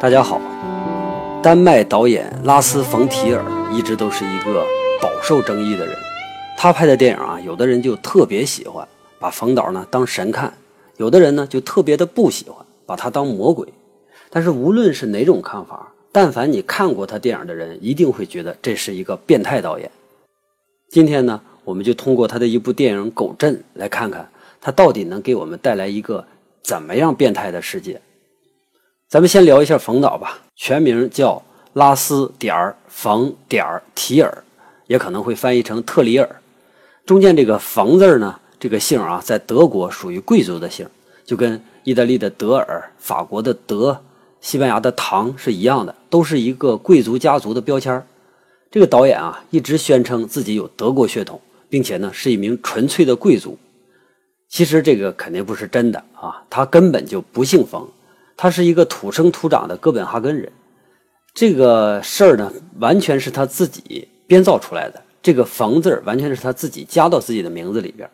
大家好，丹麦导演拉斯冯提尔一直都是一个饱受争议的人。他拍的电影啊，有的人就特别喜欢，把冯导呢当神看；有的人呢就特别的不喜欢，把他当魔鬼。但是无论是哪种看法，但凡你看过他电影的人，一定会觉得这是一个变态导演。今天呢，我们就通过他的一部电影《狗镇》来看看他到底能给我们带来一个怎么样变态的世界。咱们先聊一下冯导吧，全名叫拉斯点儿冯点儿提尔，也可能会翻译成特里尔。中间这个冯字呢，这个姓啊，在德国属于贵族的姓，就跟意大利的德尔、法国的德、西班牙的唐是一样的，都是一个贵族家族的标签这个导演啊，一直宣称自己有德国血统，并且呢是一名纯粹的贵族。其实这个肯定不是真的啊，他根本就不姓冯。他是一个土生土长的哥本哈根人，这个事儿呢，完全是他自己编造出来的。这个“冯”字完全是他自己加到自己的名字里边，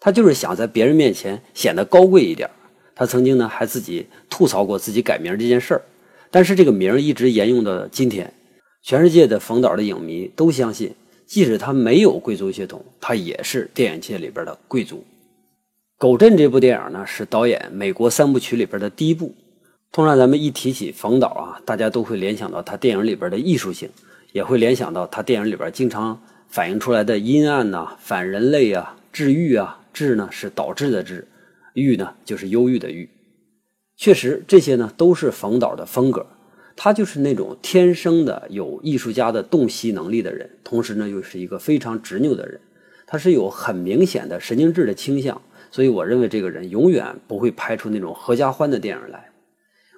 他就是想在别人面前显得高贵一点。他曾经呢，还自己吐槽过自己改名这件事儿，但是这个名一直沿用到今天。全世界的冯导的影迷都相信，即使他没有贵族血统，他也是电影界里边的贵族。《狗镇》这部电影呢，是导演美国三部曲里边的第一部。通常咱们一提起冯导啊，大家都会联想到他电影里边的艺术性，也会联想到他电影里边经常反映出来的阴暗呐、反人类啊、治愈啊。治呢是导致的治，郁呢就是忧郁的郁。确实，这些呢都是冯导的风格。他就是那种天生的有艺术家的洞悉能力的人，同时呢又是一个非常执拗的人。他是有很明显的神经质的倾向，所以我认为这个人永远不会拍出那种合家欢的电影来。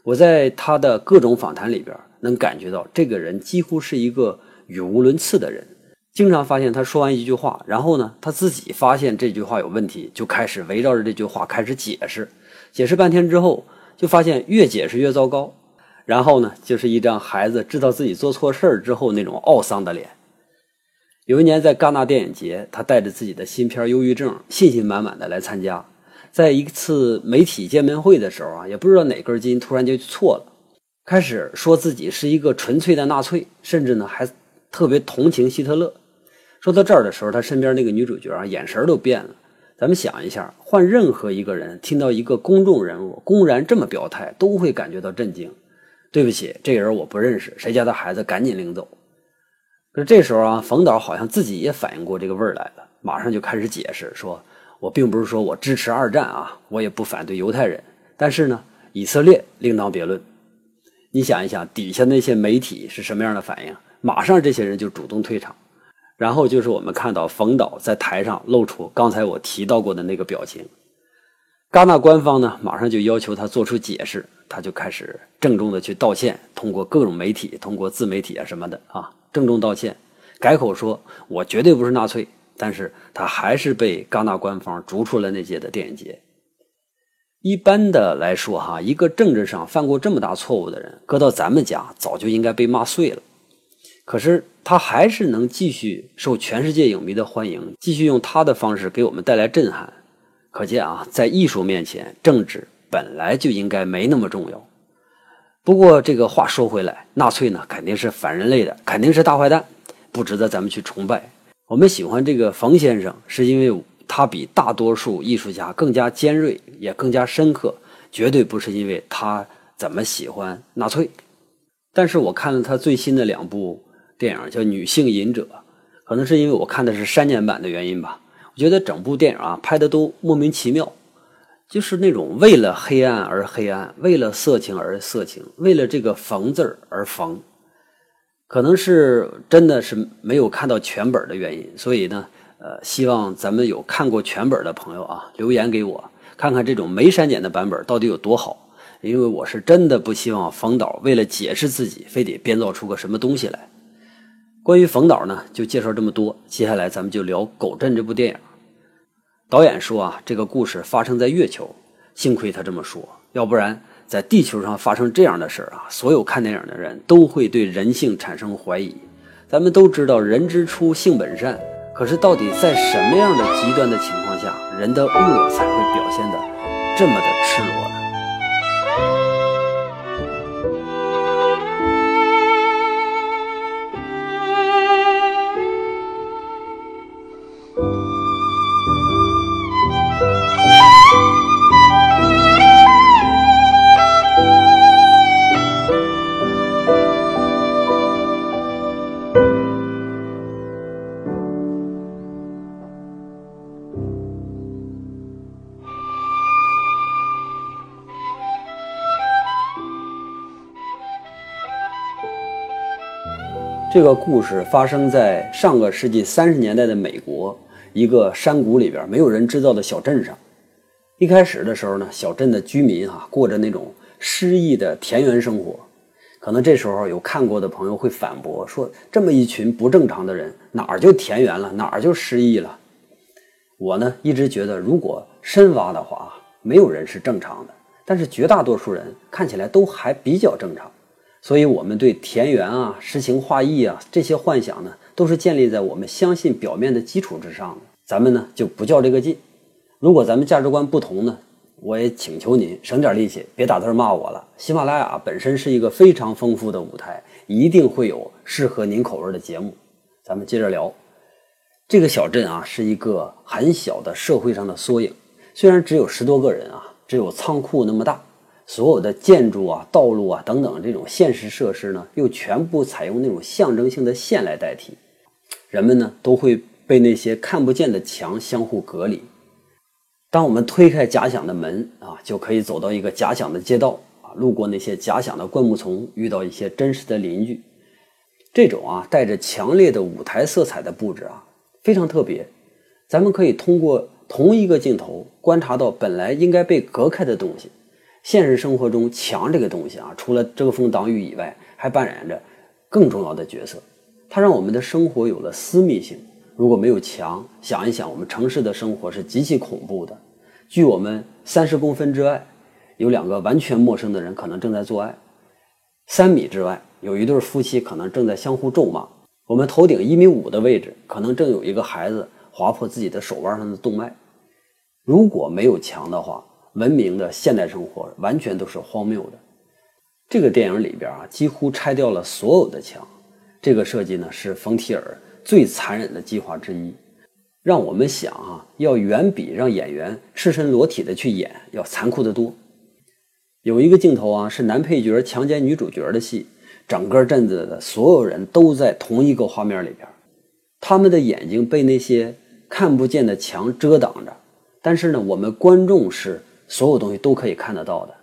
我在他的各种访谈里边能感觉到，这个人几乎是一个语无伦次的人。经常发现他说完一句话，然后呢，他自己发现这句话有问题，就开始围绕着这句话开始解释。解释半天之后，就发现越解释越糟糕。然后呢，就是一张孩子知道自己做错事儿之后那种懊丧的脸。有一年在戛纳电影节，他带着自己的新片《忧郁症》，信心满满的来参加。在一次媒体见面会的时候啊，也不知道哪根筋突然就错了，开始说自己是一个纯粹的纳粹，甚至呢还特别同情希特勒。说到这儿的时候，他身边那个女主角啊，眼神都变了。咱们想一下，换任何一个人听到一个公众人物公然这么表态，都会感觉到震惊。对不起，这人我不认识，谁家的孩子赶紧领走。可是这时候啊，冯导好像自己也反应过这个味儿来了，马上就开始解释说。我并不是说我支持二战啊，我也不反对犹太人，但是呢，以色列另当别论。你想一想，底下那些媒体是什么样的反应？马上这些人就主动退场，然后就是我们看到冯导在台上露出刚才我提到过的那个表情。戛纳官方呢，马上就要求他做出解释，他就开始郑重的去道歉，通过各种媒体，通过自媒体啊什么的啊，郑重道歉，改口说，我绝对不是纳粹。但是他还是被戛纳官方逐出了那届的电影节。一般的来说，哈，一个政治上犯过这么大错误的人，搁到咱们家早就应该被骂碎了。可是他还是能继续受全世界影迷的欢迎，继续用他的方式给我们带来震撼。可见啊，在艺术面前，政治本来就应该没那么重要。不过这个话说回来，纳粹呢肯定是反人类的，肯定是大坏蛋，不值得咱们去崇拜。我们喜欢这个冯先生，是因为他比大多数艺术家更加尖锐，也更加深刻，绝对不是因为他怎么喜欢纳粹。但是我看了他最新的两部电影，叫《女性隐者》，可能是因为我看的是删减版的原因吧。我觉得整部电影啊拍的都莫名其妙，就是那种为了黑暗而黑暗，为了色情而色情，为了这个冯字而冯。可能是真的是没有看到全本的原因，所以呢，呃，希望咱们有看过全本的朋友啊，留言给我，看看这种没删减的版本到底有多好。因为我是真的不希望冯导为了解释自己，非得编造出个什么东西来。关于冯导呢，就介绍这么多，接下来咱们就聊《狗镇》这部电影。导演说啊，这个故事发生在月球，幸亏他这么说，要不然。在地球上发生这样的事儿啊，所有看电影的人都会对人性产生怀疑。咱们都知道人之初性本善，可是到底在什么样的极端的情况下，人的恶才会表现的这么的赤裸呢？这个故事发生在上个世纪三十年代的美国一个山谷里边，没有人知道的小镇上。一开始的时候呢，小镇的居民啊过着那种诗意的田园生活。可能这时候有看过的朋友会反驳说：“这么一群不正常的人，哪儿就田园了，哪儿就诗意了？”我呢一直觉得，如果深挖的话，没有人是正常的，但是绝大多数人看起来都还比较正常。所以，我们对田园啊、诗情画意啊这些幻想呢，都是建立在我们相信表面的基础之上的。咱们呢就不较这个劲。如果咱们价值观不同呢？我也请求您省点力气，别打字骂我了。喜马拉雅本身是一个非常丰富的舞台，一定会有适合您口味的节目。咱们接着聊，这个小镇啊是一个很小的社会上的缩影。虽然只有十多个人啊，只有仓库那么大，所有的建筑啊、道路啊等等这种现实设施呢，又全部采用那种象征性的线来代替。人们呢都会被那些看不见的墙相互隔离。当我们推开假想的门啊，就可以走到一个假想的街道啊，路过那些假想的灌木丛，遇到一些真实的邻居。这种啊带着强烈的舞台色彩的布置啊，非常特别。咱们可以通过同一个镜头观察到本来应该被隔开的东西。现实生活中，墙这个东西啊，除了遮风挡雨以外，还扮演着更重要的角色。它让我们的生活有了私密性。如果没有墙，想一想，我们城市的生活是极其恐怖的。距我们三十公分之外，有两个完全陌生的人可能正在做爱；三米之外，有一对夫妻可能正在相互咒骂。我们头顶一米五的位置，可能正有一个孩子划破自己的手腕上的动脉。如果没有墙的话，文明的现代生活完全都是荒谬的。这个电影里边啊，几乎拆掉了所有的墙。这个设计呢，是冯提尔。最残忍的计划之一，让我们想啊，要远比让演员赤身裸体的去演要残酷得多。有一个镜头啊，是男配角强奸女主角的戏，整个镇子的所有人都在同一个画面里边，他们的眼睛被那些看不见的墙遮挡着，但是呢，我们观众是所有东西都可以看得到的。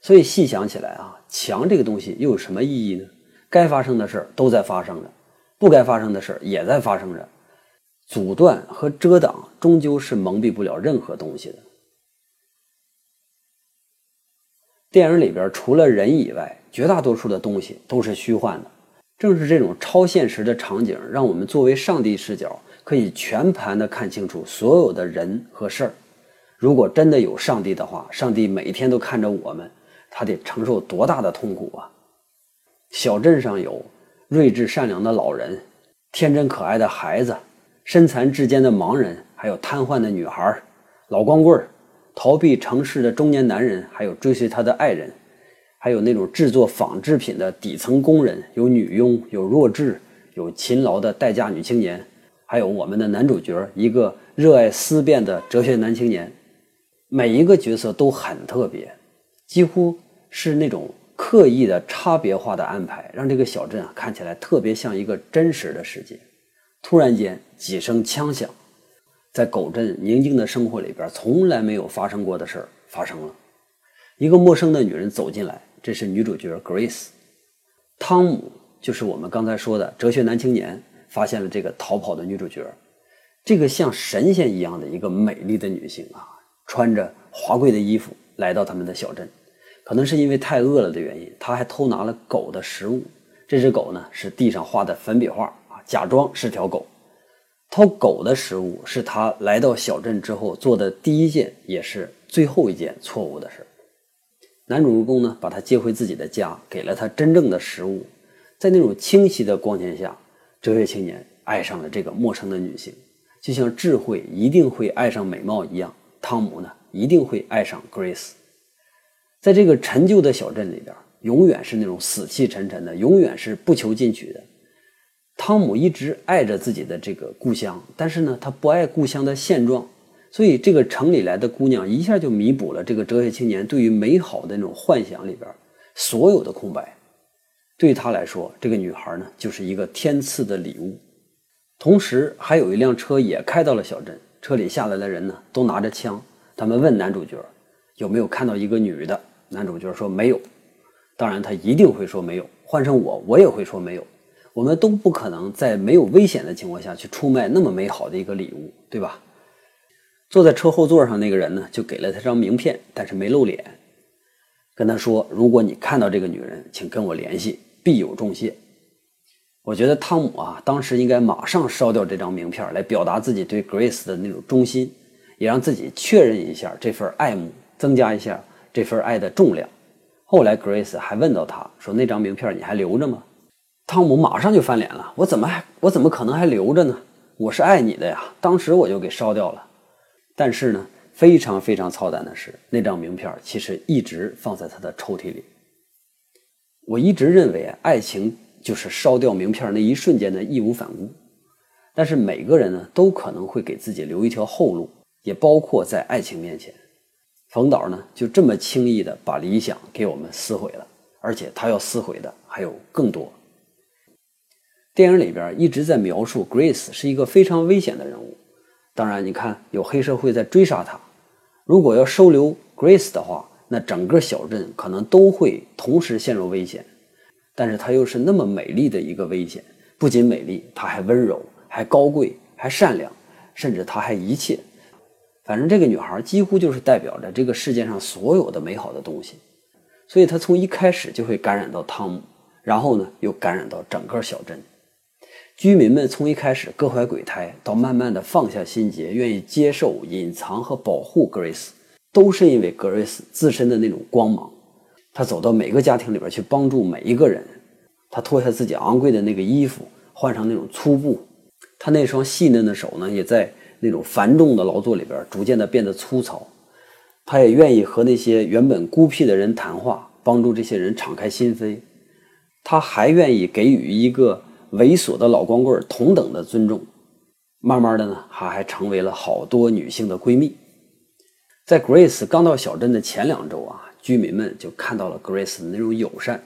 所以细想起来啊，墙这个东西又有什么意义呢？该发生的事儿都在发生着。不该发生的事儿也在发生着，阻断和遮挡终究是蒙蔽不了任何东西的。电影里边除了人以外，绝大多数的东西都是虚幻的。正是这种超现实的场景，让我们作为上帝视角，可以全盘的看清楚所有的人和事儿。如果真的有上帝的话，上帝每天都看着我们，他得承受多大的痛苦啊！小镇上有。睿智善良的老人，天真可爱的孩子，身残志坚的盲人，还有瘫痪的女孩，老光棍逃避城市的中年男人，还有追随他的爱人，还有那种制作纺织品的底层工人，有女佣，有弱智，有勤劳的待嫁女青年，还有我们的男主角，一个热爱思辨的哲学男青年。每一个角色都很特别，几乎是那种。刻意的差别化的安排，让这个小镇啊看起来特别像一个真实的世界。突然间几声枪响，在狗镇宁静的生活里边从来没有发生过的事儿发生了。一个陌生的女人走进来，这是女主角 Grace。汤姆就是我们刚才说的哲学男青年，发现了这个逃跑的女主角。这个像神仙一样的一个美丽的女性啊，穿着华贵的衣服来到他们的小镇。可能是因为太饿了的原因，他还偷拿了狗的食物。这只狗呢是地上画的粉笔画啊，假装是条狗。偷狗的食物是他来到小镇之后做的第一件，也是最后一件错误的事。男主人公呢把他接回自己的家，给了他真正的食物。在那种清晰的光线下，哲学青年爱上了这个陌生的女性，就像智慧一定会爱上美貌一样，汤姆呢一定会爱上 Grace。在这个陈旧的小镇里边，永远是那种死气沉沉的，永远是不求进取的。汤姆一直爱着自己的这个故乡，但是呢，他不爱故乡的现状。所以，这个城里来的姑娘一下就弥补了这个哲学青年对于美好的那种幻想里边所有的空白。对他来说，这个女孩呢，就是一个天赐的礼物。同时，还有一辆车也开到了小镇，车里下来的人呢，都拿着枪。他们问男主角有没有看到一个女的。男主角说没有，当然他一定会说没有。换成我，我也会说没有。我们都不可能在没有危险的情况下去出卖那么美好的一个礼物，对吧？坐在车后座上那个人呢，就给了他张名片，但是没露脸，跟他说：“如果你看到这个女人，请跟我联系，必有重谢。”我觉得汤姆啊，当时应该马上烧掉这张名片，来表达自己对 Grace 的那种忠心，也让自己确认一下这份爱慕，增加一下这份爱的重量。后来 Grace 还问到他说：“那张名片你还留着吗？”汤姆马上就翻脸了：“我怎么还我怎么可能还留着呢？我是爱你的呀！当时我就给烧掉了。”但是呢，非常非常操蛋的是，那张名片其实一直放在他的抽屉里。我一直认为爱情。就是烧掉名片那一瞬间的义无反顾，但是每个人呢都可能会给自己留一条后路，也包括在爱情面前。冯导呢就这么轻易的把理想给我们撕毁了，而且他要撕毁的还有更多。电影里边一直在描述 Grace 是一个非常危险的人物，当然你看有黑社会在追杀他，如果要收留 Grace 的话，那整个小镇可能都会同时陷入危险。但是她又是那么美丽的一个危险，不仅美丽，她还温柔，还高贵，还善良，甚至她还一切。反正这个女孩几乎就是代表着这个世界上所有的美好的东西，所以她从一开始就会感染到汤姆，然后呢又感染到整个小镇居民们。从一开始各怀鬼胎，到慢慢的放下心结，愿意接受、隐藏和保护 Grace，都是因为 Grace 自身的那种光芒。他走到每个家庭里边去帮助每一个人，他脱下自己昂贵的那个衣服，换上那种粗布，他那双细嫩的手呢，也在那种繁重的劳作里边逐渐的变得粗糙。他也愿意和那些原本孤僻的人谈话，帮助这些人敞开心扉。他还愿意给予一个猥琐的老光棍同等的尊重。慢慢的呢，他还成为了好多女性的闺蜜。在 Grace 刚到小镇的前两周啊。居民们就看到了 Grace 的那种友善，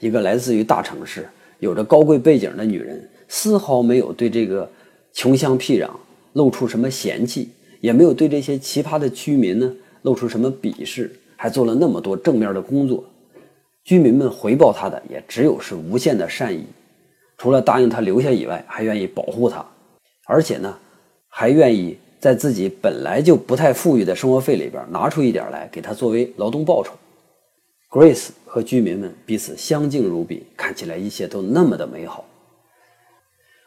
一个来自于大城市、有着高贵背景的女人，丝毫没有对这个穷乡僻壤露出什么嫌弃，也没有对这些奇葩的居民呢露出什么鄙视，还做了那么多正面的工作。居民们回报他的也只有是无限的善意，除了答应他留下以外，还愿意保护他，而且呢，还愿意。在自己本来就不太富裕的生活费里边拿出一点来给他作为劳动报酬，Grace 和居民们彼此相敬如宾，看起来一切都那么的美好。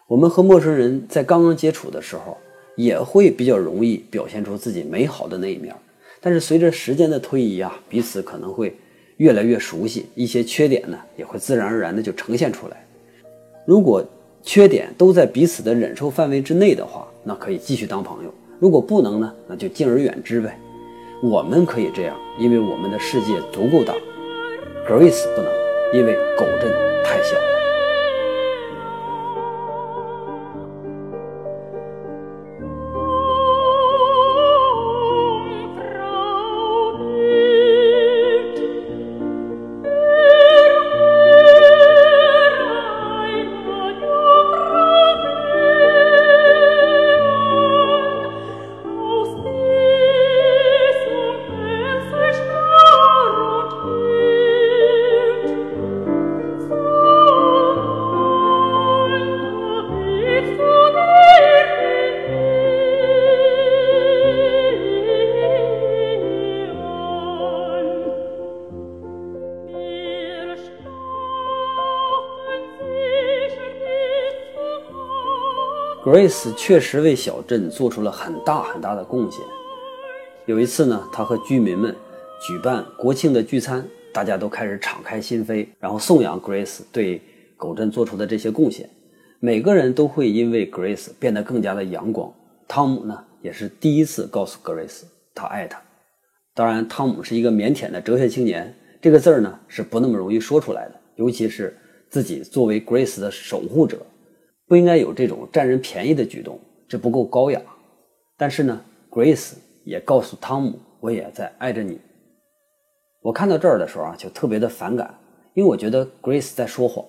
我们和陌生人在刚刚接触的时候，也会比较容易表现出自己美好的那一面，但是随着时间的推移啊，彼此可能会越来越熟悉，一些缺点呢也会自然而然的就呈现出来。如果缺点都在彼此的忍受范围之内的话，那可以继续当朋友。如果不能呢，那就敬而远之呗。我们可以这样，因为我们的世界足够大。Grace 不能，因为狗镇太小。Grace 确实为小镇做出了很大很大的贡献。有一次呢，他和居民们举办国庆的聚餐，大家都开始敞开心扉，然后颂扬 Grace 对狗镇做出的这些贡献。每个人都会因为 Grace 变得更加的阳光。汤姆呢，也是第一次告诉 Grace 他爱她。当然，汤姆是一个腼腆的哲学青年，这个字儿呢是不那么容易说出来的，尤其是自己作为 Grace 的守护者。不应该有这种占人便宜的举动，这不够高雅。但是呢，Grace 也告诉汤姆，我也在爱着你。我看到这儿的时候啊，就特别的反感，因为我觉得 Grace 在说谎。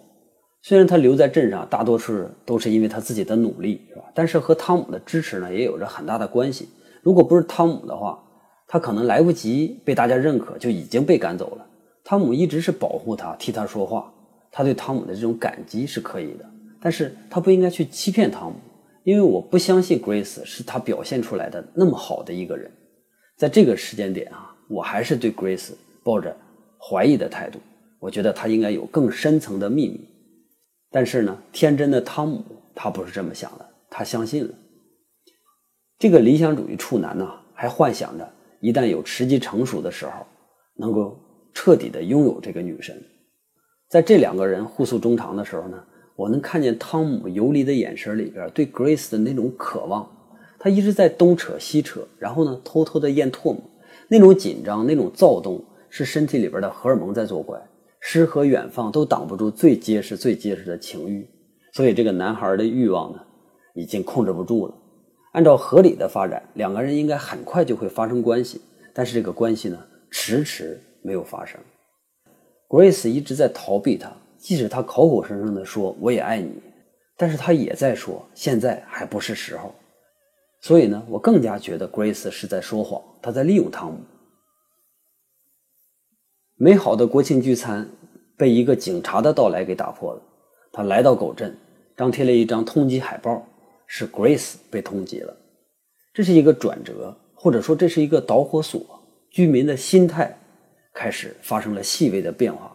虽然他留在镇上，大多数都是因为他自己的努力，是吧？但是和汤姆的支持呢，也有着很大的关系。如果不是汤姆的话，他可能来不及被大家认可，就已经被赶走了。汤姆一直是保护他，替他说话，他对汤姆的这种感激是可以的。但是他不应该去欺骗汤姆，因为我不相信 Grace 是他表现出来的那么好的一个人。在这个时间点啊，我还是对 Grace 抱着怀疑的态度。我觉得他应该有更深层的秘密。但是呢，天真的汤姆他不是这么想的，他相信了。这个理想主义处男呢，还幻想着一旦有时机成熟的时候，能够彻底的拥有这个女神。在这两个人互诉衷肠的时候呢，我能看见汤姆游离的眼神里边对 Grace 的那种渴望。他一直在东扯西扯，然后呢，偷偷的咽唾沫。那种紧张，那种躁动，是身体里边的荷尔蒙在作怪。诗和远方都挡不住最结实、最结实的情欲。所以，这个男孩的欲望呢，已经控制不住了。按照合理的发展，两个人应该很快就会发生关系。但是，这个关系呢，迟迟没有发生。Grace 一直在逃避他，即使他口口声声的说“我也爱你”，但是他也在说“现在还不是时候”。所以呢，我更加觉得 Grace 是在说谎，他在利用汤姆。美好的国庆聚餐被一个警察的到来给打破了。他来到狗镇，张贴了一张通缉海报，是 Grace 被通缉了。这是一个转折，或者说这是一个导火索。居民的心态开始发生了细微的变化。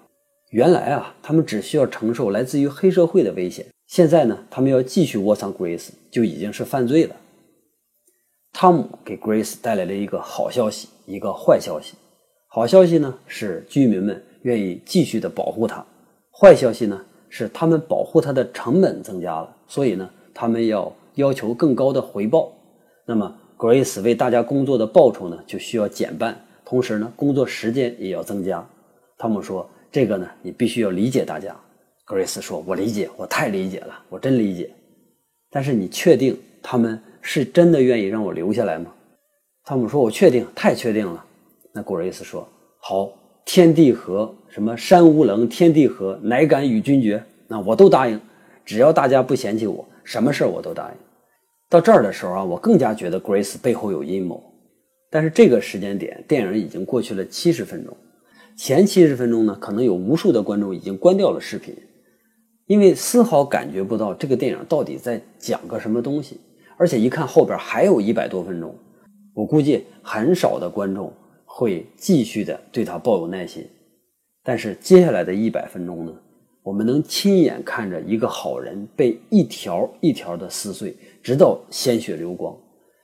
原来啊，他们只需要承受来自于黑社会的危险，现在呢，他们要继续窝藏 Grace 就已经是犯罪了。汤姆给 Grace 带来了一个好消息，一个坏消息。好消息呢是居民们愿意继续的保护他，坏消息呢是他们保护他的成本增加了，所以呢他们要要求更高的回报。那么 Grace 为大家工作的报酬呢就需要减半，同时呢工作时间也要增加。汤姆说：“这个呢你必须要理解大家。”Grace 说：“我理解，我太理解了，我真理解。但是你确定他们？”是真的愿意让我留下来吗？汤姆说：“我确定，太确定了。”那古瑞斯说：“好，天地合，什么山无棱，天地合，乃敢与君绝。那我都答应，只要大家不嫌弃我，什么事儿我都答应。”到这儿的时候啊，我更加觉得 Grace 背后有阴谋。但是这个时间点，电影已经过去了七十分钟，前七十分钟呢，可能有无数的观众已经关掉了视频，因为丝毫感觉不到这个电影到底在讲个什么东西。而且一看后边还有一百多分钟，我估计很少的观众会继续的对他抱有耐心。但是接下来的一百分钟呢，我们能亲眼看着一个好人被一条一条的撕碎，直到鲜血流光。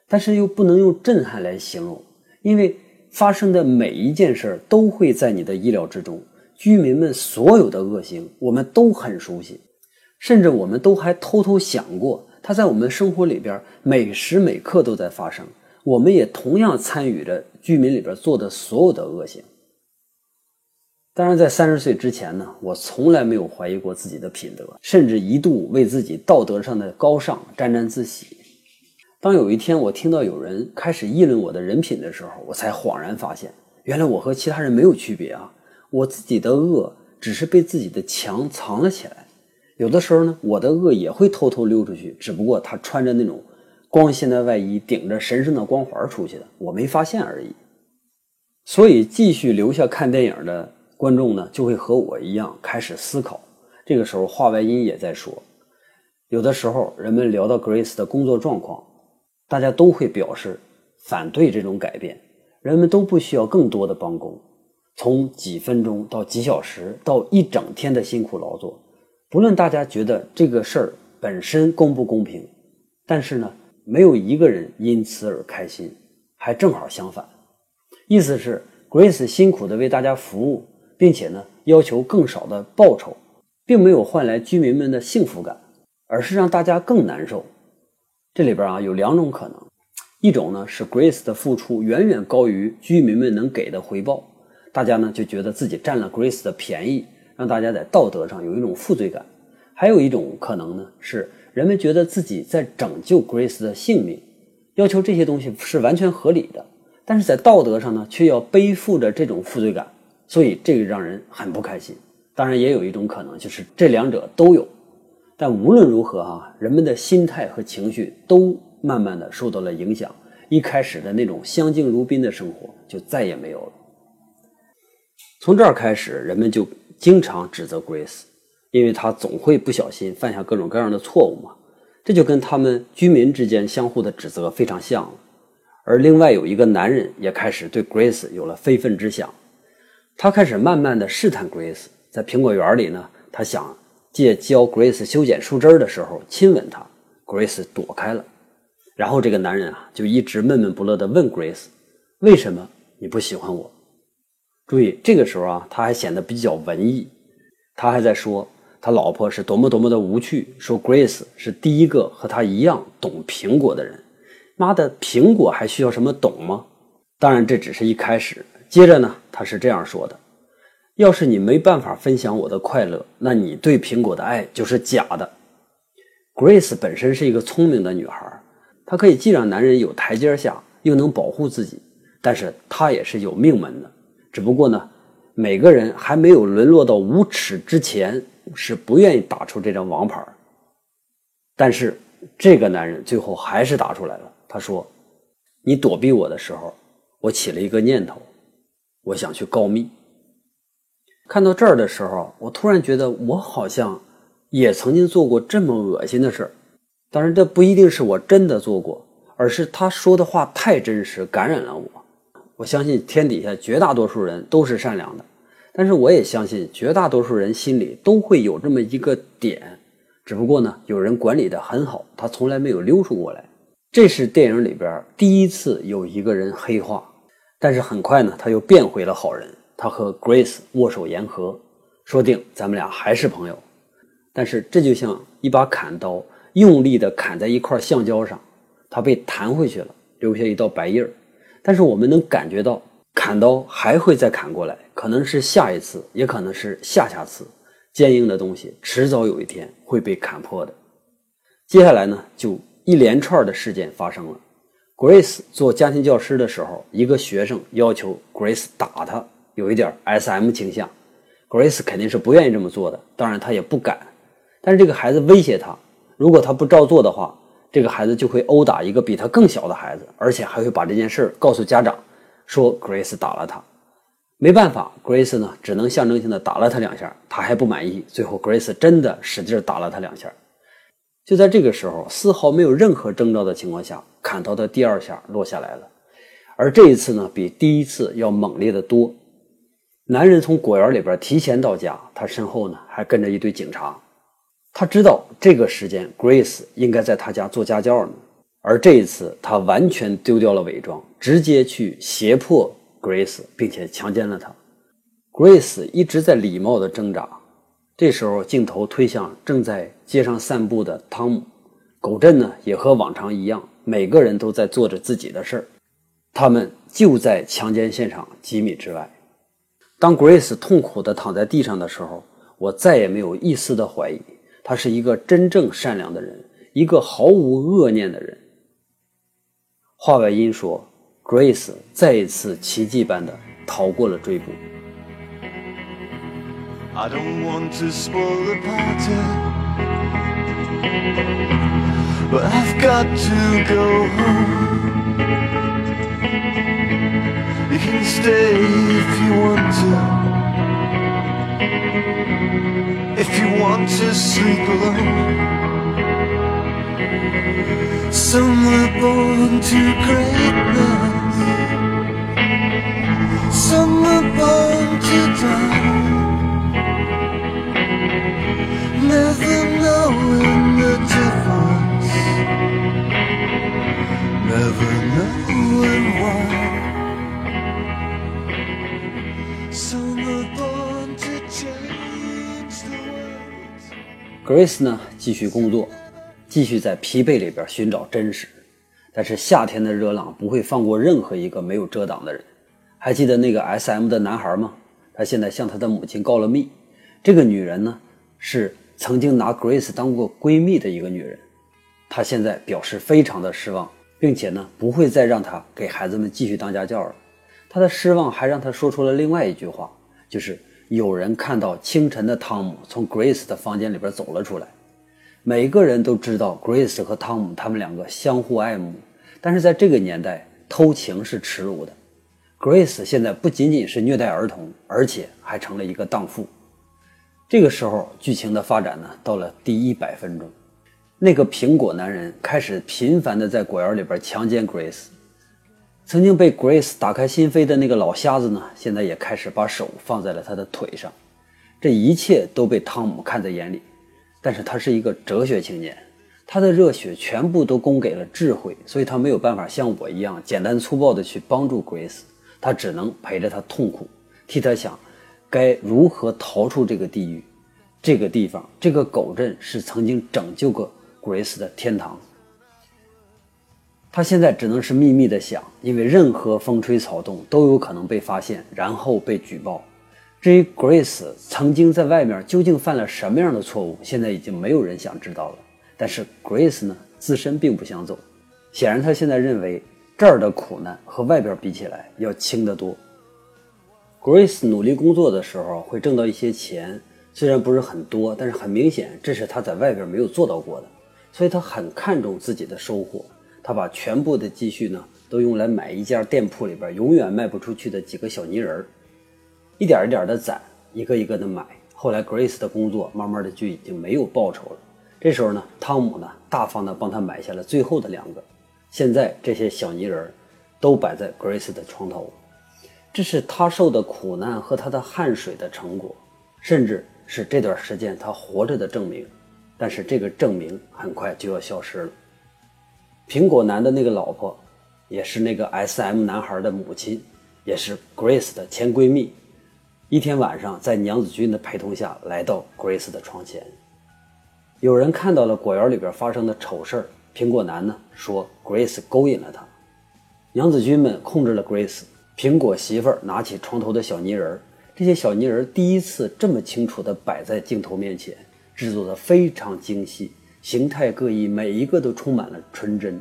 但是又不能用震撼来形容，因为发生的每一件事都会在你的意料之中。居民们所有的恶行，我们都很熟悉，甚至我们都还偷偷想过。它在我们生活里边每时每刻都在发生，我们也同样参与着居民里边做的所有的恶行。当然，在三十岁之前呢，我从来没有怀疑过自己的品德，甚至一度为自己道德上的高尚沾沾自喜。当有一天我听到有人开始议论我的人品的时候，我才恍然发现，原来我和其他人没有区别啊！我自己的恶只是被自己的强藏了起来。有的时候呢，我的恶也会偷偷溜出去，只不过他穿着那种光鲜的外衣，顶着神圣的光环出去的，我没发现而已。所以，继续留下看电影的观众呢，就会和我一样开始思考。这个时候，话外音也在说，有的时候人们聊到 Grace 的工作状况，大家都会表示反对这种改变。人们都不需要更多的帮工，从几分钟到几小时到一整天的辛苦劳作。不论大家觉得这个事儿本身公不公平，但是呢，没有一个人因此而开心，还正好相反。意思是，Grace 辛苦的为大家服务，并且呢，要求更少的报酬，并没有换来居民们的幸福感，而是让大家更难受。这里边啊有两种可能，一种呢是 Grace 的付出远远高于居民们能给的回报，大家呢就觉得自己占了 Grace 的便宜。让大家在道德上有一种负罪感，还有一种可能呢，是人们觉得自己在拯救 Grace 的性命，要求这些东西是完全合理的，但是在道德上呢，却要背负着这种负罪感，所以这个让人很不开心。当然，也有一种可能，就是这两者都有。但无论如何啊，人们的心态和情绪都慢慢的受到了影响，一开始的那种相敬如宾的生活就再也没有了。从这儿开始，人们就。经常指责 Grace，因为他总会不小心犯下各种各样的错误嘛。这就跟他们居民之间相互的指责非常像了。而另外有一个男人也开始对 Grace 有了非分之想，他开始慢慢的试探 Grace，在苹果园里呢，他想借教 Grace 修剪树枝的时候亲吻她，Grace 躲开了。然后这个男人啊，就一直闷闷不乐地问 Grace：“ 为什么你不喜欢我？”注意，这个时候啊，他还显得比较文艺，他还在说他老婆是多么多么的无趣，说 Grace 是第一个和他一样懂苹果的人。妈的，苹果还需要什么懂吗？当然，这只是一开始。接着呢，他是这样说的：“要是你没办法分享我的快乐，那你对苹果的爱就是假的。”Grace 本身是一个聪明的女孩。她可以既让男人有台阶下，又能保护自己，但是她也是有命门的。只不过呢，每个人还没有沦落到无耻之前，是不愿意打出这张王牌。但是这个男人最后还是打出来了。他说：“你躲避我的时候，我起了一个念头，我想去告密。”看到这儿的时候，我突然觉得我好像也曾经做过这么恶心的事儿。当然，这不一定是我真的做过，而是他说的话太真实，感染了我。我相信天底下绝大多数人都是善良的，但是我也相信绝大多数人心里都会有这么一个点，只不过呢，有人管理的很好，他从来没有溜出过来。这是电影里边第一次有一个人黑化，但是很快呢，他又变回了好人。他和 Grace 握手言和，说定咱们俩还是朋友。但是这就像一把砍刀。用力地砍在一块橡胶上，它被弹回去了，留下一道白印儿。但是我们能感觉到，砍刀还会再砍过来，可能是下一次，也可能是下下次。坚硬的东西迟早有一天会被砍破的。接下来呢，就一连串的事件发生了。Grace 做家庭教师的时候，一个学生要求 Grace 打他，有一点 SM 倾向。Grace 肯定是不愿意这么做的，当然他也不敢。但是这个孩子威胁他。如果他不照做的话，这个孩子就会殴打一个比他更小的孩子，而且还会把这件事告诉家长，说 Grace 打了他。没办法，Grace 呢只能象征性的打了他两下，他还不满意。最后，Grace 真的使劲打了他两下。就在这个时候，丝毫没有任何征兆的情况下，砍刀的第二下落下来了。而这一次呢，比第一次要猛烈的多。男人从果园里边提前到家，他身后呢还跟着一堆警察。他知道这个时间，Grace 应该在他家做家教呢，而这一次他完全丢掉了伪装，直接去胁迫 Grace，并且强奸了她。Grace 一直在礼貌的挣扎。这时候，镜头推向正在街上散步的汤姆。狗镇呢，也和往常一样，每个人都在做着自己的事儿。他们就在强奸现场几米之外。当 Grace 痛苦地躺在地上的时候，我再也没有一丝的怀疑。他是一个真正善良的人，一个毫无恶念的人。话外音说，Grace 再一次奇迹般的逃过了追捕。If you want to if you want to sleep alone. Some were born to greatness, some were born to die. Never knowing the difference, never knowing why. Grace 呢，继续工作，继续在疲惫里边寻找真实。但是夏天的热浪不会放过任何一个没有遮挡的人。还记得那个 S.M 的男孩吗？他现在向他的母亲告了密。这个女人呢，是曾经拿 Grace 当过闺蜜的一个女人。她现在表示非常的失望，并且呢，不会再让她给孩子们继续当家教了。她的失望还让她说出了另外一句话，就是。有人看到清晨的汤姆从 Grace 的房间里边走了出来，每个人都知道 Grace 和汤姆他们两个相互爱慕，但是在这个年代偷情是耻辱的。Grace 现在不仅仅是虐待儿童，而且还成了一个荡妇。这个时候，剧情的发展呢，到了第一百分钟，那个苹果男人开始频繁的在果园里边强奸 Grace。曾经被 Grace 打开心扉的那个老瞎子呢，现在也开始把手放在了他的腿上。这一切都被汤姆看在眼里，但是他是一个哲学青年，他的热血全部都供给了智慧，所以他没有办法像我一样简单粗暴的去帮助 Grace，他只能陪着他痛苦，替他想该如何逃出这个地狱。这个地方，这个狗镇是曾经拯救过 Grace 的天堂。他现在只能是秘密的想，因为任何风吹草动都有可能被发现，然后被举报。至于 Grace 曾经在外面究竟犯了什么样的错误，现在已经没有人想知道了。但是 Grace 呢，自身并不想走。显然，他现在认为这儿的苦难和外边比起来要轻得多。Grace 努力工作的时候会挣到一些钱，虽然不是很多，但是很明显这是他在外边没有做到过的，所以他很看重自己的收获。他把全部的积蓄呢，都用来买一家店铺里边永远卖不出去的几个小泥人儿，一点一点的攒，一个一个的买。后来 Grace 的工作慢慢的就已经没有报酬了。这时候呢，汤姆呢大方的帮他买下了最后的两个。现在这些小泥人儿都摆在 Grace 的床头，这是他受的苦难和他的汗水的成果，甚至是这段时间他活着的证明。但是这个证明很快就要消失了。苹果男的那个老婆，也是那个 S.M 男孩的母亲，也是 Grace 的前闺蜜。一天晚上，在娘子军的陪同下来到 Grace 的床前，有人看到了果园里边发生的丑事。苹果男呢说 Grace 勾引了他。娘子军们控制了 Grace。苹果媳妇儿拿起床头的小泥人，这些小泥人第一次这么清楚地摆在镜头面前，制作的非常精细。形态各异，每一个都充满了纯真。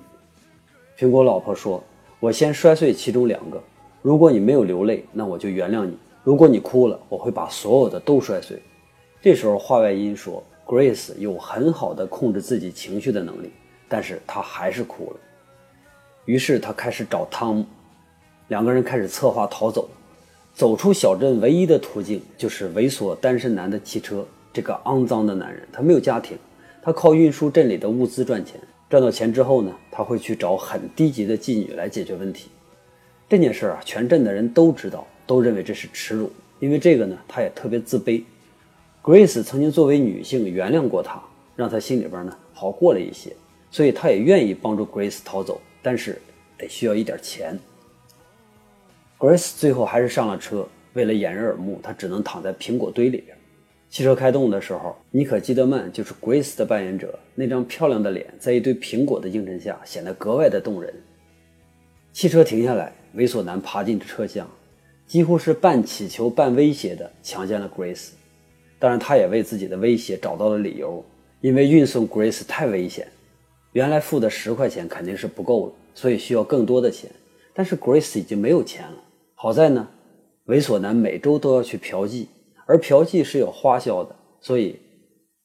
苹果老婆说：“我先摔碎其中两个，如果你没有流泪，那我就原谅你；如果你哭了，我会把所有的都摔碎。”这时候，话外音说：“Grace 有很好的控制自己情绪的能力，但是她还是哭了。”于是他开始找汤姆，两个人开始策划逃走。走出小镇唯一的途径就是猥琐单身男的汽车。这个肮脏的男人，他没有家庭。他靠运输镇里的物资赚钱，赚到钱之后呢，他会去找很低级的妓女来解决问题。这件事啊，全镇的人都知道，都认为这是耻辱。因为这个呢，他也特别自卑。Grace 曾经作为女性原谅过他，让他心里边呢好过了一些，所以他也愿意帮助 Grace 逃走，但是得需要一点钱。Grace 最后还是上了车，为了掩人耳目，他只能躺在苹果堆里边。汽车开动的时候，妮可基德曼就是 Grace 的扮演者。那张漂亮的脸在一堆苹果的映衬下显得格外的动人。汽车停下来，猥琐男爬进车厢，几乎是半乞求半威胁的强奸了 Grace。当然，他也为自己的威胁找到了理由，因为运送 Grace 太危险，原来付的十块钱肯定是不够了，所以需要更多的钱。但是 Grace 已经没有钱了。好在呢，猥琐男每周都要去嫖妓。而嫖妓是有花销的，所以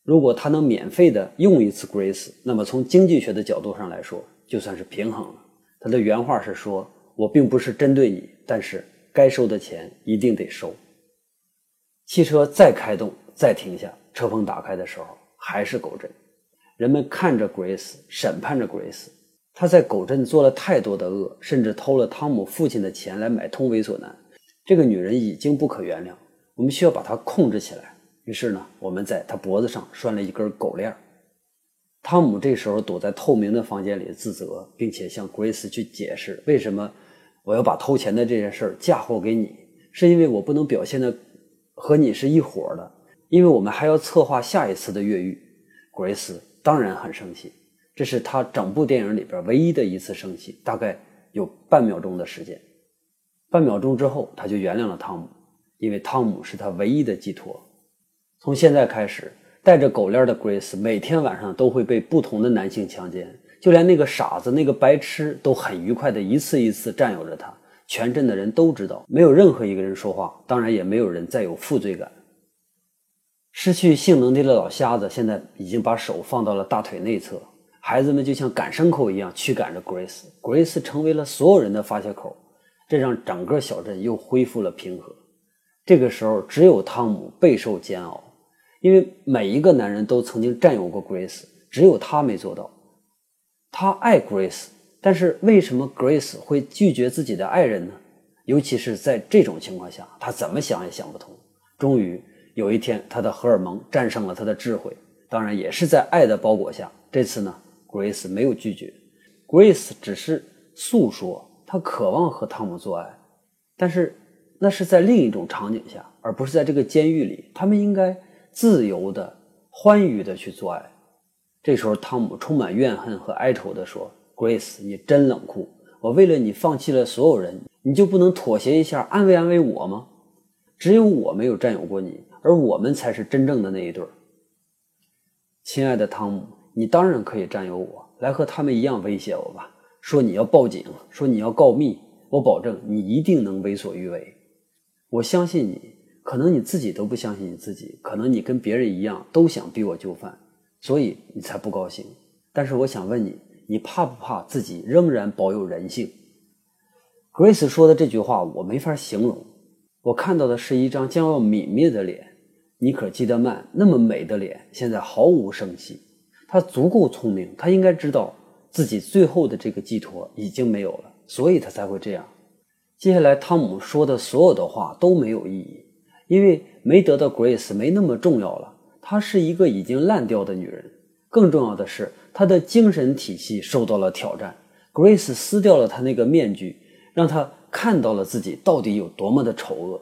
如果他能免费的用一次 Grace，那么从经济学的角度上来说，就算是平衡了。他的原话是说：“我并不是针对你，但是该收的钱一定得收。”汽车再开动，再停下，车棚打开的时候，还是狗镇。人们看着 Grace，审判着 Grace。他在狗镇做了太多的恶，甚至偷了汤姆父亲的钱来买通猥琐男。这个女人已经不可原谅。我们需要把它控制起来。于是呢，我们在他脖子上拴了一根狗链。汤姆这时候躲在透明的房间里自责，并且向 Grace 去解释为什么我要把偷钱的这件事嫁祸给你，是因为我不能表现的和你是一伙的，因为我们还要策划下一次的越狱。Grace 当然很生气，这是他整部电影里边唯一的一次生气，大概有半秒钟的时间。半秒钟之后，他就原谅了汤姆。因为汤姆是他唯一的寄托。从现在开始，带着狗链的 Grace 每天晚上都会被不同的男性强奸，就连那个傻子、那个白痴都很愉快的一次一次占有着他。全镇的人都知道，没有任何一个人说话，当然也没有人再有负罪感。失去性能力的老瞎子现在已经把手放到了大腿内侧，孩子们就像赶牲口一样驱赶着 Grace。Grace 成为了所有人的发泄口，这让整个小镇又恢复了平和。这个时候，只有汤姆备受煎熬，因为每一个男人都曾经占有过 Grace，只有他没做到。他爱 Grace，但是为什么 Grace 会拒绝自己的爱人呢？尤其是在这种情况下，他怎么想也想不通。终于有一天，他的荷尔蒙战胜了他的智慧，当然也是在爱的包裹下。这次呢，Grace 没有拒绝，Grace 只是诉说他渴望和汤姆做爱，但是那是在另一种场景下，而不是在这个监狱里。他们应该自由的、欢愉的去做爱。这时候，汤姆充满怨恨和哀愁地说：“Grace，你真冷酷！我为了你放弃了所有人。”你就不能妥协一下，安慰安慰我吗？只有我没有占有过你，而我们才是真正的那一对儿。亲爱的汤姆，你当然可以占有我，来和他们一样威胁我吧。说你要报警，说你要告密，我保证你一定能为所欲为。我相信你，可能你自己都不相信你自己，可能你跟别人一样都想逼我就范，所以你才不高兴。但是我想问你，你怕不怕自己仍然保有人性？Grace 说的这句话我没法形容，我看到的是一张将要泯灭的脸。尼可基德曼那么美的脸，现在毫无生气。他足够聪明，他应该知道自己最后的这个寄托已经没有了，所以他才会这样。接下来，汤姆说的所有的话都没有意义，因为没得到 Grace 没那么重要了。她是一个已经烂掉的女人，更重要的是，她的精神体系受到了挑战。Grace 撕掉了她那个面具。让他看到了自己到底有多么的丑恶，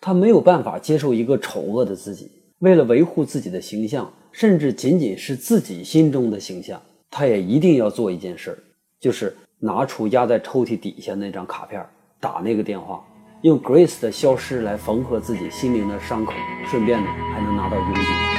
他没有办法接受一个丑恶的自己。为了维护自己的形象，甚至仅仅是自己心中的形象，他也一定要做一件事，就是拿出压在抽屉底下那张卡片，打那个电话，用 Grace 的消失来缝合自己心灵的伤口，顺便呢还能拿到佣金。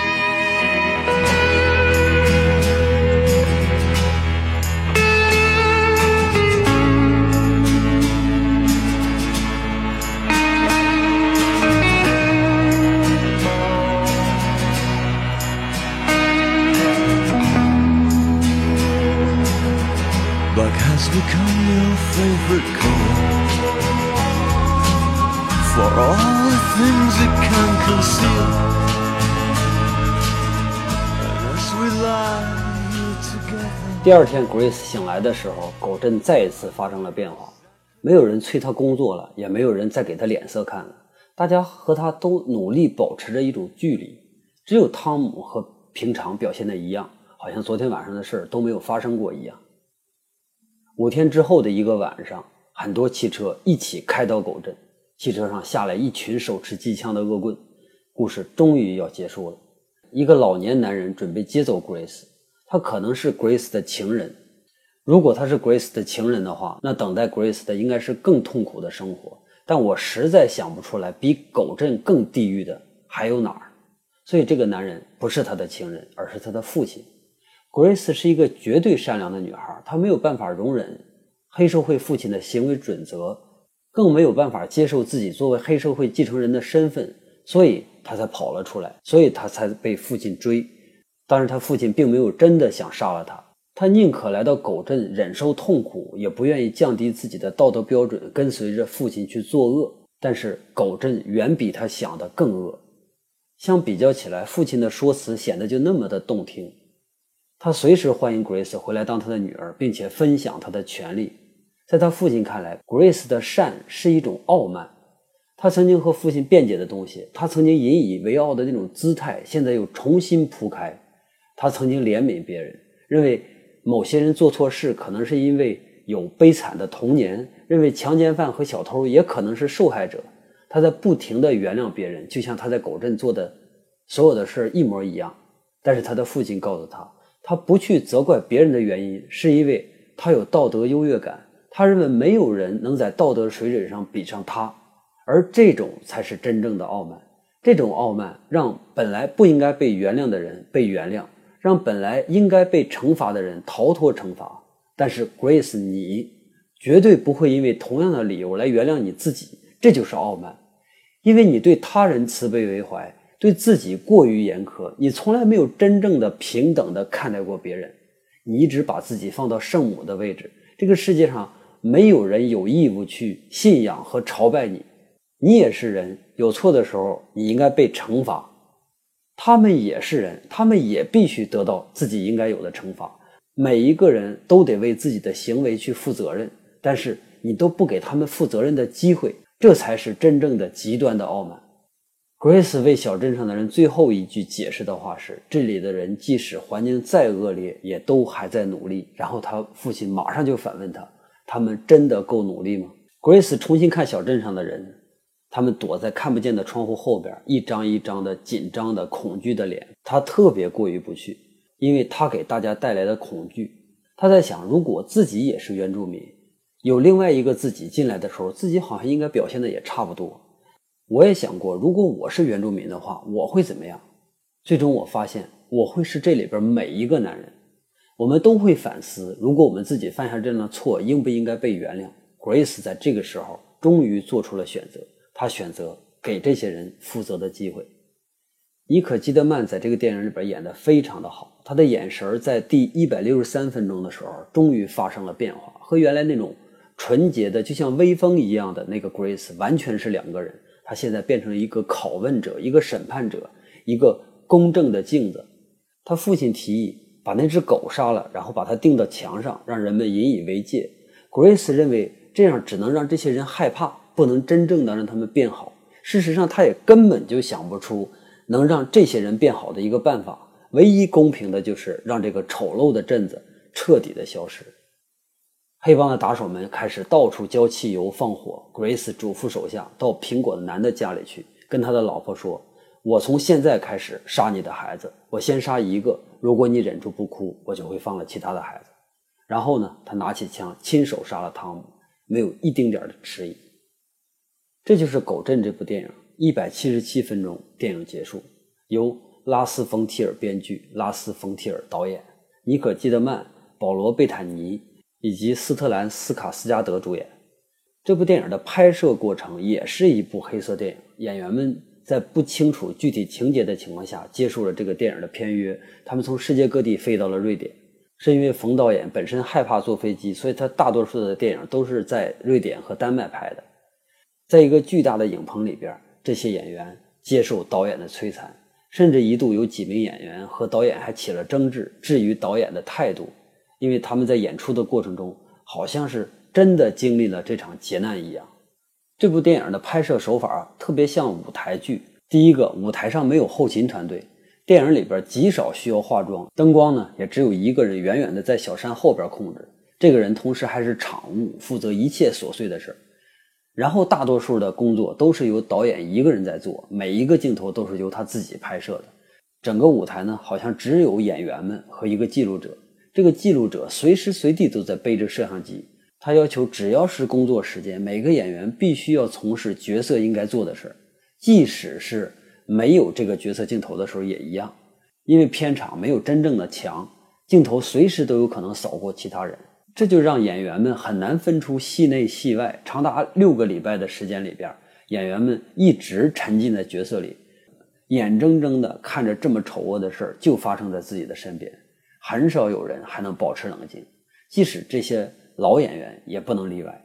第二天，Grace 醒来的时候，狗镇再一次发生了变化。没有人催他工作了，也没有人再给他脸色看了。大家和他都努力保持着一种距离，只有汤姆和平常表现的一样，好像昨天晚上的事儿都没有发生过一样。五天之后的一个晚上，很多汽车一起开到狗镇，汽车上下来一群手持机枪的恶棍。故事终于要结束了。一个老年男人准备接走 Grace，他可能是 Grace 的情人。如果他是 Grace 的情人的话，那等待 Grace 的应该是更痛苦的生活。但我实在想不出来比狗镇更地狱的还有哪儿。所以这个男人不是他的情人，而是他的父亲。Grace 是一个绝对善良的女孩，她没有办法容忍黑社会父亲的行为准则，更没有办法接受自己作为黑社会继承人的身份，所以他才跑了出来，所以他才被父亲追。但是他父亲并没有真的想杀了他，他宁可来到狗镇忍受痛苦，也不愿意降低自己的道德标准，跟随着父亲去作恶。但是狗镇远比他想的更恶，相比较起来，父亲的说辞显得就那么的动听。他随时欢迎 Grace 回来当他的女儿，并且分享他的权利。在他父亲看来，Grace 的善是一种傲慢。他曾经和父亲辩解的东西，他曾经引以为傲的那种姿态，现在又重新铺开。他曾经怜悯别人，认为某些人做错事可能是因为有悲惨的童年，认为强奸犯和小偷也可能是受害者。他在不停地原谅别人，就像他在狗镇做的所有的事一模一样。但是他的父亲告诉他。他不去责怪别人的原因，是因为他有道德优越感。他认为没有人能在道德水准上比上他，而这种才是真正的傲慢。这种傲慢让本来不应该被原谅的人被原谅，让本来应该被惩罚的人逃脱惩罚。但是 Grace，你绝对不会因为同样的理由来原谅你自己，这就是傲慢，因为你对他人慈悲为怀。对自己过于严苛，你从来没有真正的平等的看待过别人，你一直把自己放到圣母的位置。这个世界上没有人有义务去信仰和朝拜你，你也是人，有错的时候你应该被惩罚。他们也是人，他们也必须得到自己应该有的惩罚。每一个人都得为自己的行为去负责任，但是你都不给他们负责任的机会，这才是真正的极端的傲慢。Grace 为小镇上的人最后一句解释的话是：“这里的人即使环境再恶劣，也都还在努力。”然后他父亲马上就反问他：“他们真的够努力吗？”Grace 重新看小镇上的人。他们躲在看不见的窗户后边，一张一张的紧张的、恐惧的脸。他特别过意不去，因为他给大家带来的恐惧。他在想，如果自己也是原住民，有另外一个自己进来的时候，自己好像应该表现的也差不多。我也想过，如果我是原住民的话，我会怎么样？最终我发现，我会是这里边每一个男人。我们都会反思，如果我们自己犯下这样的错，应不应该被原谅？Grace 在这个时候终于做出了选择。他选择给这些人负责的机会。伊可基德曼在这个电影里边演的非常的好，他的眼神在第一百六十三分钟的时候终于发生了变化，和原来那种纯洁的就像微风一样的那个 Grace 完全是两个人。他现在变成了一个拷问者，一个审判者，一个公正的镜子。他父亲提议把那只狗杀了，然后把它钉到墙上，让人们引以为戒。Grace 认为这样只能让这些人害怕。不能真正的让他们变好。事实上，他也根本就想不出能让这些人变好的一个办法。唯一公平的就是让这个丑陋的镇子彻底的消失。黑帮的打手们开始到处浇汽油、放火。Grace 嘱咐手下到苹果男的家里去，跟他的老婆说：“我从现在开始杀你的孩子。我先杀一个，如果你忍住不哭，我就会放了其他的孩子。”然后呢，他拿起枪，亲手杀了汤姆，没有一丁点的迟疑。这就是《狗镇》这部电影，一百七十七分钟，电影结束，由拉斯冯提尔编剧，拉斯冯提尔导演，尼可基德曼、保罗贝坦尼以及斯特兰斯卡斯加德主演。这部电影的拍摄过程也是一部黑色电影，演员们在不清楚具体情节的情况下接受了这个电影的片约，他们从世界各地飞到了瑞典。是因为冯导演本身害怕坐飞机，所以他大多数的电影都是在瑞典和丹麦拍的。在一个巨大的影棚里边，这些演员接受导演的摧残，甚至一度有几名演员和导演还起了争执，至于导演的态度，因为他们在演出的过程中好像是真的经历了这场劫难一样。这部电影的拍摄手法特别像舞台剧。第一个，舞台上没有后勤团队，电影里边极少需要化妆，灯光呢也只有一个人远远的在小山后边控制，这个人同时还是场务，负责一切琐碎的事儿。然后大多数的工作都是由导演一个人在做，每一个镜头都是由他自己拍摄的。整个舞台呢，好像只有演员们和一个记录者。这个记录者随时随地都在背着摄像机。他要求只要是工作时间，每个演员必须要从事角色应该做的事儿，即使是没有这个角色镜头的时候也一样。因为片场没有真正的墙，镜头随时都有可能扫过其他人。这就让演员们很难分出戏内戏外。长达六个礼拜的时间里边，演员们一直沉浸在角色里，眼睁睁地看着这么丑恶的事儿就发生在自己的身边，很少有人还能保持冷静。即使这些老演员也不能例外。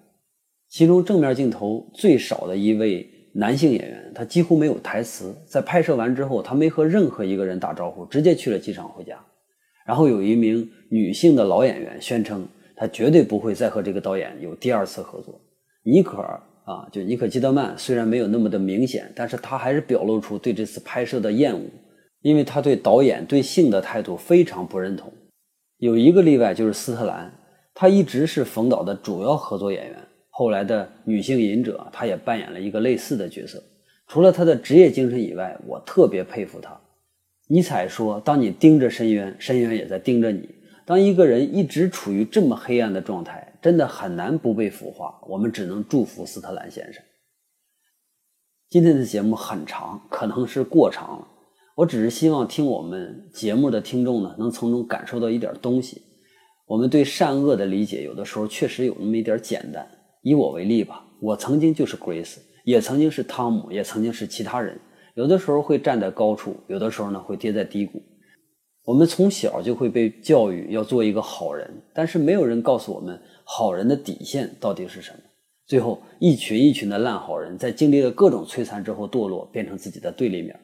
其中正面镜头最少的一位男性演员，他几乎没有台词。在拍摄完之后，他没和任何一个人打招呼，直接去了机场回家。然后有一名女性的老演员宣称。他绝对不会再和这个导演有第二次合作。尼可啊，就尼可基德曼，虽然没有那么的明显，但是他还是表露出对这次拍摄的厌恶，因为他对导演对性的态度非常不认同。有一个例外就是斯特兰，他一直是冯导的主要合作演员。后来的《女性隐者》，他也扮演了一个类似的角色。除了他的职业精神以外，我特别佩服他。尼采说：“当你盯着深渊，深渊也在盯着你。”当一个人一直处于这么黑暗的状态，真的很难不被腐化。我们只能祝福斯特兰先生。今天的节目很长，可能是过长了。我只是希望听我们节目的听众呢，能从中感受到一点东西。我们对善恶的理解，有的时候确实有那么一点简单。以我为例吧，我曾经就是 Grace，也曾经是汤姆，也曾经是其他人。有的时候会站在高处，有的时候呢会跌在低谷。我们从小就会被教育要做一个好人，但是没有人告诉我们好人的底线到底是什么。最后，一群一群的烂好人，在经历了各种摧残之后堕落，变成自己的对立面。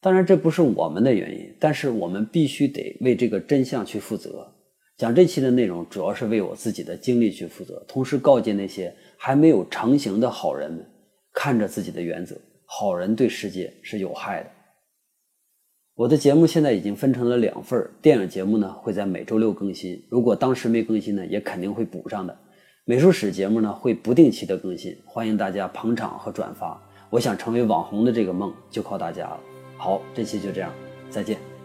当然这不是我们的原因，但是我们必须得为这个真相去负责。讲这期的内容主要是为我自己的经历去负责，同时告诫那些还没有成型的好人们，看着自己的原则，好人对世界是有害的。我的节目现在已经分成了两份电影节目呢会在每周六更新，如果当时没更新呢，也肯定会补上的。美术史节目呢会不定期的更新，欢迎大家捧场和转发。我想成为网红的这个梦就靠大家了。好，这期就这样，再见。